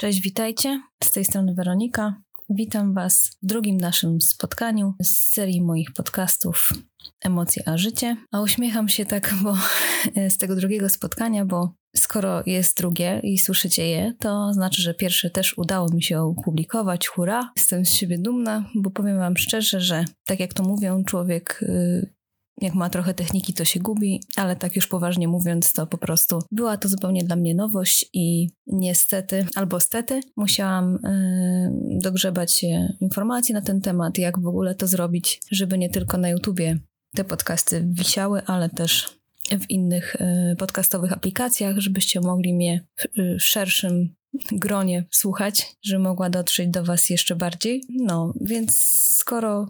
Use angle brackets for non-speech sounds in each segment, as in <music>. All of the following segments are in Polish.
Cześć, witajcie. Z tej strony Weronika. Witam Was w drugim naszym spotkaniu z serii moich podcastów Emocje a Życie. A uśmiecham się tak, bo <laughs> z tego drugiego spotkania, bo skoro jest drugie i słyszycie je, to znaczy, że pierwsze też udało mi się opublikować. Hurra! Jestem z siebie dumna, bo powiem Wam szczerze, że tak jak to mówią, człowiek y, jak ma trochę techniki, to się gubi, ale tak już poważnie mówiąc, to po prostu była to zupełnie dla mnie nowość i niestety albo stety musiałam yy, dogrzebać się informacji na ten temat, jak w ogóle to zrobić, żeby nie tylko na YouTubie te podcasty wisiały, ale też w innych yy, podcastowych aplikacjach, żebyście mogli mnie w, yy, szerszym gronie słuchać, że mogła dotrzeć do Was jeszcze bardziej. No, więc skoro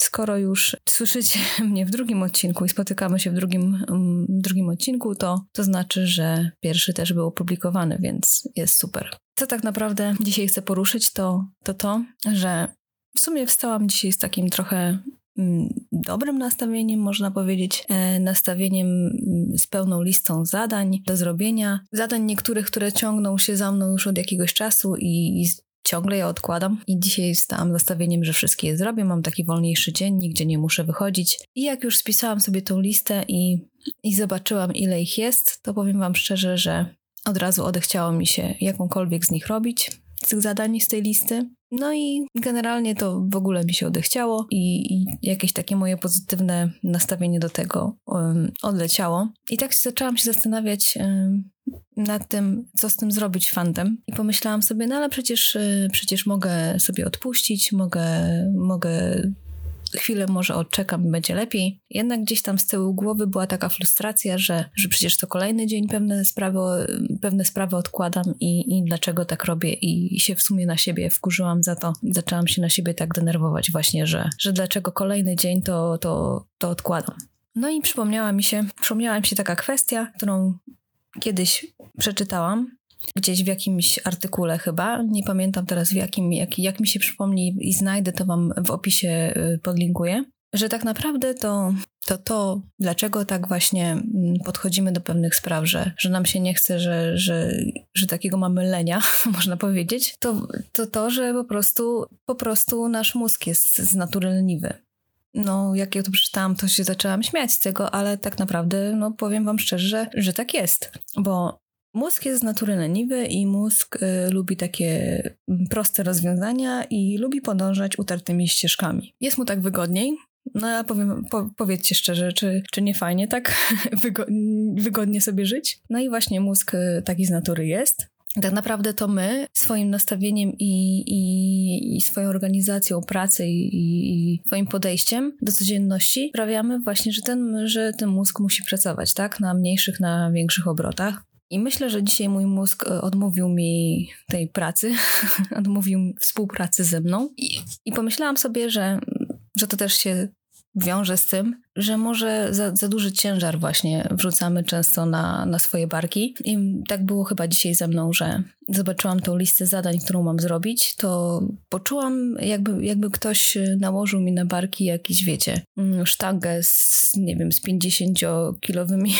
skoro już słyszycie <laughs> mnie w drugim odcinku i spotykamy się w drugim, um, drugim odcinku, to, to znaczy, że pierwszy też był opublikowany, więc jest super. Co tak naprawdę dzisiaj chcę poruszyć, to to, to że w sumie wstałam dzisiaj z takim trochę mm, dobrym nastawieniem, można powiedzieć, e, nastawieniem mm, z pełną listą zadań do zrobienia. Zadań niektórych, które ciągną się za mną już od jakiegoś czasu i, i ciągle je odkładam i dzisiaj stałam nastawieniem, że wszystkie je zrobię. Mam taki wolniejszy dzień, nigdzie nie muszę wychodzić. I jak już spisałam sobie tą listę i, i zobaczyłam, ile ich jest, to powiem Wam szczerze, że od razu odechciało mi się jakąkolwiek z nich robić, z tych zadań z tej listy. No i generalnie to w ogóle mi się odechciało i, i jakieś takie moje pozytywne nastawienie do tego um, odleciało. I tak zaczęłam się zastanawiać, um, nad tym, co z tym zrobić fantem. I pomyślałam sobie, no ale przecież, y, przecież mogę sobie odpuścić, mogę, mogę chwilę może odczekam będzie lepiej. Jednak gdzieś tam z tyłu głowy była taka frustracja, że, że przecież to kolejny dzień pewne sprawy, pewne sprawy odkładam i, i dlaczego tak robię i, i się w sumie na siebie wkurzyłam za to. Zaczęłam się na siebie tak denerwować właśnie, że, że dlaczego kolejny dzień to, to, to odkładam. No i przypomniała mi się, przypomniała mi się taka kwestia, którą kiedyś przeczytałam, gdzieś w jakimś artykule chyba, nie pamiętam teraz w jakim, jak, jak mi się przypomni i znajdę, to wam w opisie y, podlinkuję, że tak naprawdę to to, to dlaczego tak właśnie mm, podchodzimy do pewnych spraw, że, że nam się nie chce, że, że, że takiego mamy lenia, <laughs> można powiedzieć, to, to to, że po prostu, po prostu nasz mózg jest z natury leniwy. No, jak ja to przeczytałam, to się zaczęłam śmiać z tego, ale tak naprawdę, no, powiem wam szczerze, że, że tak jest, bo mózg jest z natury leniwy i mózg y, lubi takie mm, proste rozwiązania i lubi podążać utartymi ścieżkami. Jest mu tak wygodniej, no ja powiem, po, powiedzcie szczerze, czy, czy nie fajnie tak <laughs> wygodnie sobie żyć? No i właśnie mózg y, taki z natury jest tak naprawdę to my swoim nastawieniem i, i, i swoją organizacją pracy i, i, swoim podejściem do codzienności sprawiamy właśnie, że ten, że ten mózg musi pracować, tak? Na mniejszych, na większych obrotach. I myślę, że dzisiaj mój mózg e, odmówił mi tej pracy, <laughs> odmówił współpracy ze mną. I, I pomyślałam sobie, że, że to też się wiąże z tym, że może za, za duży ciężar właśnie wrzucamy często na, na swoje barki. I tak było chyba dzisiaj ze mną, że zobaczyłam tą listę zadań, którą mam zrobić, to poczułam, jakby, jakby ktoś nałożył mi na barki jakiś, wiecie, mm, sztangę z, nie wiem, z 50-kilowymi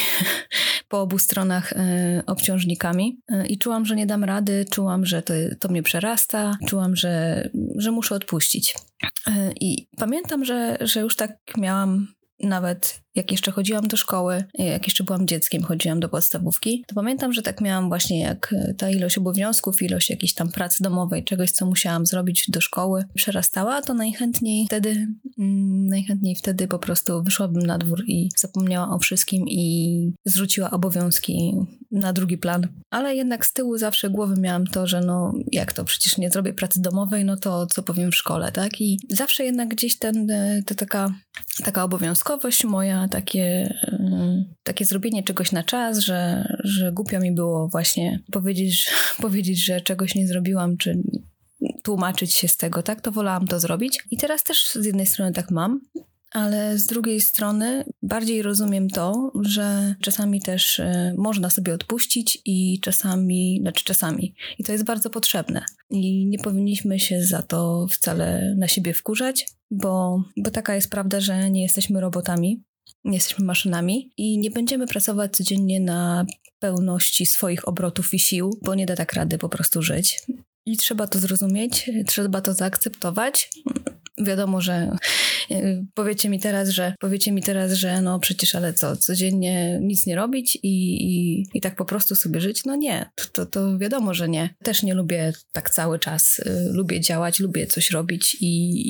<laughs> po obu stronach y, obciążnikami. Y, I czułam, że nie dam rady, czułam, że to, to mnie przerasta, czułam, że, że muszę odpuścić. Y, I pamiętam, że, że już tak miałam nawet jak jeszcze chodziłam do szkoły, jak jeszcze byłam dzieckiem, chodziłam do podstawówki, to pamiętam, że tak miałam właśnie jak ta ilość obowiązków, ilość jakiejś tam pracy domowej, czegoś, co musiałam zrobić do szkoły, przerastała, to najchętniej wtedy, mm, najchętniej wtedy po prostu wyszłabym na dwór i zapomniała o wszystkim i zrzuciła obowiązki na drugi plan. Ale jednak z tyłu zawsze głowy miałam to, że no jak to, przecież nie zrobię pracy domowej, no to co powiem w szkole, tak? I zawsze jednak gdzieś ten, to taka, taka obowiązkowość moja takie, takie zrobienie czegoś na czas, że, że głupio mi było właśnie powiedzieć, <laughs> powiedzieć, że czegoś nie zrobiłam, czy tłumaczyć się z tego, tak? To wolałam to zrobić. I teraz też z jednej strony tak mam, ale z drugiej strony bardziej rozumiem to, że czasami też y, można sobie odpuścić i czasami, znaczy czasami, i to jest bardzo potrzebne. I nie powinniśmy się za to wcale na siebie wkurzać, bo, bo taka jest prawda, że nie jesteśmy robotami, nie jesteśmy maszynami i nie będziemy pracować codziennie na pełności swoich obrotów i sił, bo nie da tak rady po prostu żyć. I trzeba to zrozumieć, trzeba to zaakceptować wiadomo, że y, powiecie mi teraz, że powiecie mi teraz, że no przecież ale co, codziennie nic nie robić i, i, i tak po prostu sobie żyć? No nie, to, to wiadomo, że nie. Też nie lubię tak cały czas. Y, lubię działać, lubię coś robić i,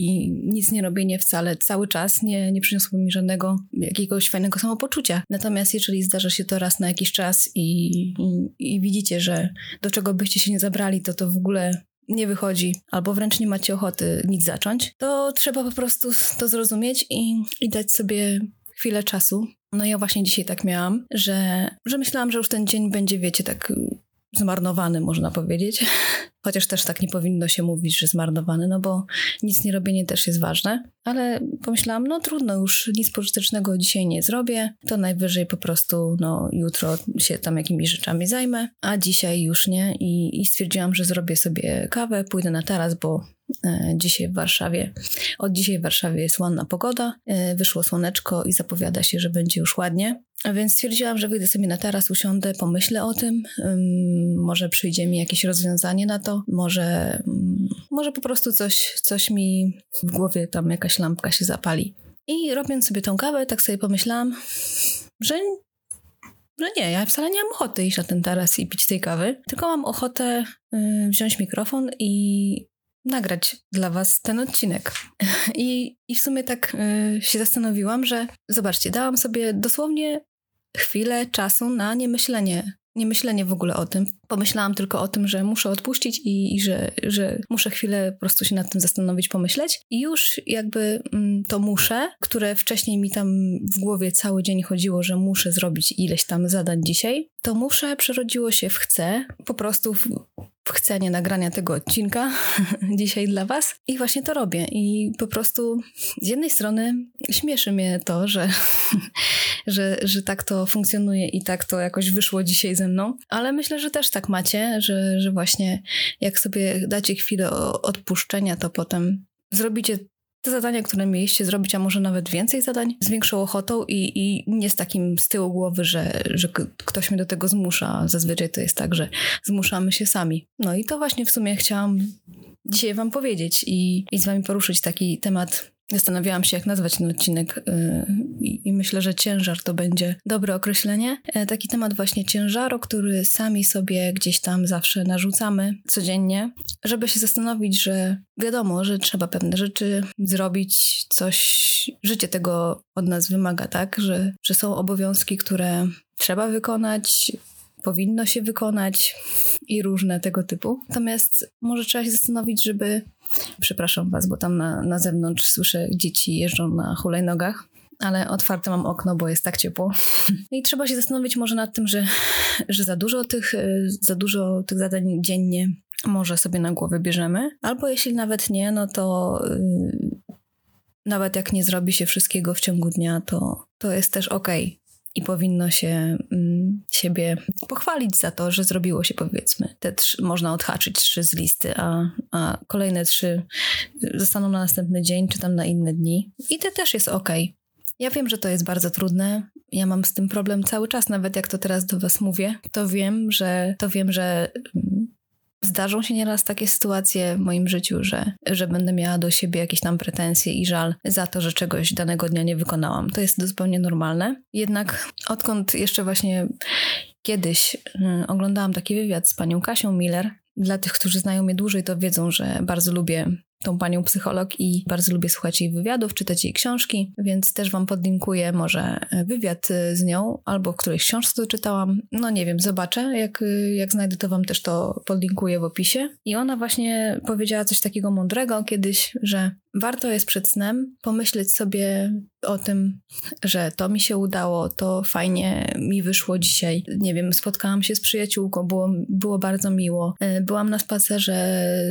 i nic nie robienie wcale cały czas nie, nie przyniosło mi żadnego jakiegoś fajnego samopoczucia. Natomiast jeżeli zdarza się to raz na jakiś czas i, i, i widzicie, że do czego byście się nie zabrali, to to w ogóle nie wychodzi, albo wręcz nie macie ochoty nic zacząć, to trzeba po prostu to zrozumieć i, i dać sobie chwilę czasu. No ja właśnie dzisiaj tak miałam, że, że myślałam, że już ten dzień będzie, wiecie, tak zmarnowany, można powiedzieć. <laughs> Chociaż też tak nie powinno się mówić, że zmarnowany, no bo nic nie robienie też jest ważne. Ale pomyślałam, no trudno, już nic pożytecznego dzisiaj nie zrobię, to najwyżej po prostu, no jutro się tam jakimiś rzeczami zajmę, a dzisiaj już nie. I, i stwierdziłam, że zrobię sobie kawę, pójdę na taras, bo e, dzisiaj w Warszawie, od dzisiaj w Warszawie jest ładna pogoda, e, wyszło słoneczko i zapowiada się, że będzie już ładnie. Więc stwierdziłam, że wyjdę sobie na taras, usiądę, pomyślę o tym. może przyjdzie mi jakieś rozwiązanie na to, może, może po prostu coś, coś mi w głowie tam jakaś lampka się zapali. I robiąc sobie tą kawę, tak sobie pomyślałam, że że nie, ja wcale nie mam ochoty iść na ten taras i pić tej kawy, tylko mam ochotę y, wziąć mikrofon i nagrać dla Was ten odcinek. <laughs> I, i w sumie tak y, się zastanowiłam, że zobaczcie, dałam sobie dosłownie chwilę czasu na niemyślenie nie myślenie w ogóle o tym. Pomyślałam tylko o tym, że muszę odpuścić i, i, że, że muszę chwilę po prostu się nad tym zastanowić, pomyśleć. I już jakby mm, to muszę, które wcześniej mi tam w głowie cały dzień chodziło, że muszę zrobić ileś tam zadań dzisiaj, to muszę przerodziło się w chcę. Po prostu w, w chcenie nagrania tego odcinka <laughs> dzisiaj dla Was. I właśnie to robię. I po prostu z jednej strony śmieszy mnie to, że, <laughs> że, że tak to funkcjonuje i tak to jakoś wyszło dzisiaj ze mną, ale myślę, że też tak macie, że, że właśnie jak sobie dacie chwilę odpuszczenia, to potem zrobicie te zadania, które mieliście zrobić, a może nawet więcej zadań, z większą ochotą i, i nie z takim z tyłu głowy, że, że ktoś mnie do tego zmusza. Zazwyczaj to jest tak, że zmuszamy się sami. No i to właśnie w sumie chciałam dzisiaj Wam powiedzieć i, i z Wami poruszyć taki temat Zastanawiałam się, jak nazwać ten odcinek, yy, i myślę, że ciężar to będzie dobre określenie. E, taki temat właśnie ciężaru, który sami sobie gdzieś tam zawsze narzucamy codziennie, żeby się zastanowić, że wiadomo, że trzeba pewne rzeczy zrobić, coś, życie tego od nas wymaga, tak? Że, że są obowiązki, które trzeba wykonać, powinno się wykonać i różne tego typu. Natomiast może trzeba się zastanowić, żeby Przepraszam Was, bo tam na, na zewnątrz słyszę dzieci jeżdżą na hulajnogach ale otwarte mam okno, bo jest tak ciepło. <laughs> I trzeba się zastanowić może nad tym, że, że za dużo tych, za dużo tych zadań dziennie może sobie na głowę bierzemy, albo jeśli nawet nie, no to yy, nawet jak nie zrobi się wszystkiego w ciągu dnia, to, to jest też okej. Okay i powinno się mm, siebie pochwalić za to, że zrobiło się powiedzmy. Te trzy, można odhaczyć trzy z listy, a, a kolejne trzy zostaną na następny dzień czy tam na inne dni. I to też jest ok. Ja wiem, że to jest bardzo trudne. Ja mam z tym problem cały czas, nawet jak to teraz do Was mówię, to wiem, że to wiem, że mm, Zdarzą się nieraz takie sytuacje w moim życiu, że, że będę miała do siebie jakieś tam pretensje i żal za to, że czegoś danego dnia nie wykonałam. To jest zupełnie normalne. Jednak odkąd jeszcze właśnie kiedyś y, oglądałam taki wywiad z panią Kasią Miller, dla tych, którzy znają mnie dłużej, to wiedzą, że bardzo lubię tą panią psycholog i bardzo lubię słuchać jej wywiadów, czytać jej książki, więc też wam podlinkuję może wywiad z nią albo w którejś książce to czytałam. No nie wiem, zobaczę. Jak, jak znajdę, to wam też to podlinkuję w opisie. I ona właśnie powiedziała coś takiego mądrego kiedyś, że warto jest przed snem pomyśleć sobie o tym, że to mi się udało, to fajnie mi wyszło dzisiaj. Nie wiem, spotkałam się z przyjaciółką, było, było bardzo miło. E, byłam na spacerze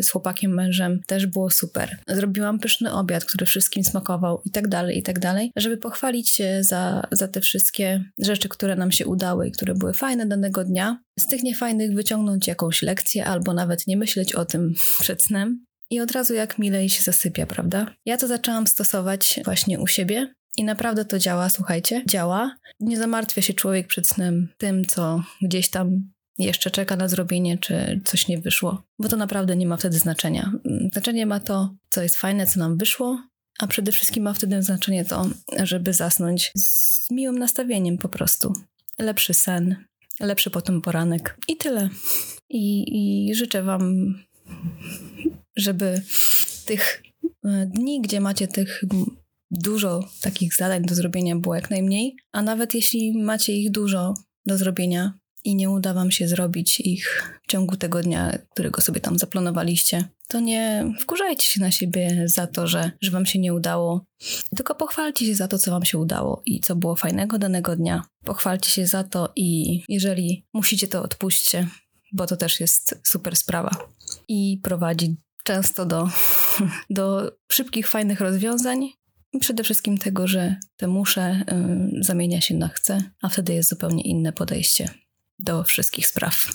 z chłopakiem, mężem, też było super. Zrobiłam pyszny obiad, który wszystkim smakował i tak dalej, i tak dalej, żeby pochwalić się za, za te wszystkie rzeczy, które nam się udały i które były fajne danego dnia. Z tych niefajnych wyciągnąć jakąś lekcję albo nawet nie myśleć o tym <laughs> przed snem. I od razu jak milej się zasypia, prawda? Ja to zaczęłam stosować właśnie u siebie I naprawdę to działa, słuchajcie, działa. Nie zamartwia się człowiek przed snem tym, co gdzieś tam jeszcze czeka na zrobienie, czy coś nie wyszło, bo to naprawdę nie ma wtedy znaczenia. Znaczenie ma to, co jest fajne, co nam wyszło, a przede wszystkim ma wtedy znaczenie to, żeby zasnąć z miłym nastawieniem po prostu. Lepszy sen, lepszy potem poranek i tyle. I, i życzę Wam, żeby tych e, dni, gdzie macie tych dużo takich zadań do zrobienia było jak najmniej, a nawet jeśli macie ich dużo do zrobienia, i nie uda Wam się zrobić ich w ciągu tego dnia, którego sobie tam zaplanowaliście, to nie wkurzajcie się na siebie za to, że, że Wam się nie udało, tylko pochwalcie się za to, co Wam się udało i co było fajnego danego dnia. Pochwalcie się za to i jeżeli musicie, to odpuśćcie, bo to też jest super sprawa. I prowadzi często do, do szybkich, fajnych rozwiązań. Przede wszystkim tego, że te muszę y, zamienia się na chcę, a wtedy jest zupełnie inne podejście do wszystkich spraw.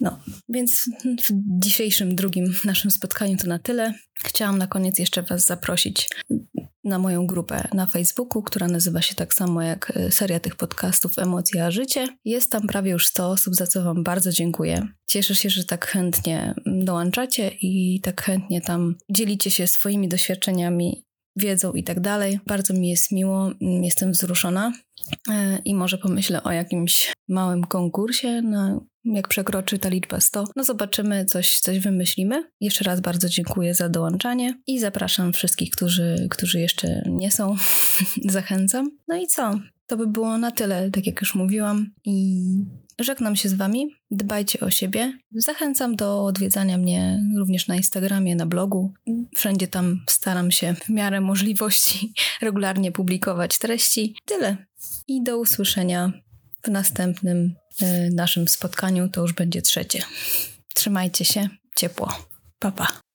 No, więc w dzisiejszym drugim naszym spotkaniu to na tyle. Chciałam na koniec jeszcze Was zaprosić na moją grupę na Facebooku, która nazywa się tak samo jak y, seria tych podcastów Emocje a Życie. Jest tam prawie już 100 osób, za co Wam bardzo dziękuję. Cieszę się, że tak chętnie dołączacie i tak chętnie tam dzielicie się swoimi doświadczeniami, wiedzą i tak dalej. Bardzo mi jest miło, jestem wzruszona e, i może pomyślę o jakimś małym konkursie, na, jak przekroczy ta liczba 100. No zobaczymy, coś, coś wymyślimy. Jeszcze raz bardzo dziękuję za dołączanie i zapraszam wszystkich, którzy, którzy jeszcze nie są. <laughs> Zachęcam. No i co? To by było na tyle, tak jak już mówiłam. I Żegnam się z Wami, dbajcie o siebie. Zachęcam do odwiedzania mnie również na Instagramie, na blogu. Wszędzie tam staram się w miarę możliwości <laughs> regularnie publikować treści. Tyle. I do usłyszenia w następnym y, naszym spotkaniu. To już będzie trzecie. Trzymajcie się ciepło. Pa, pa.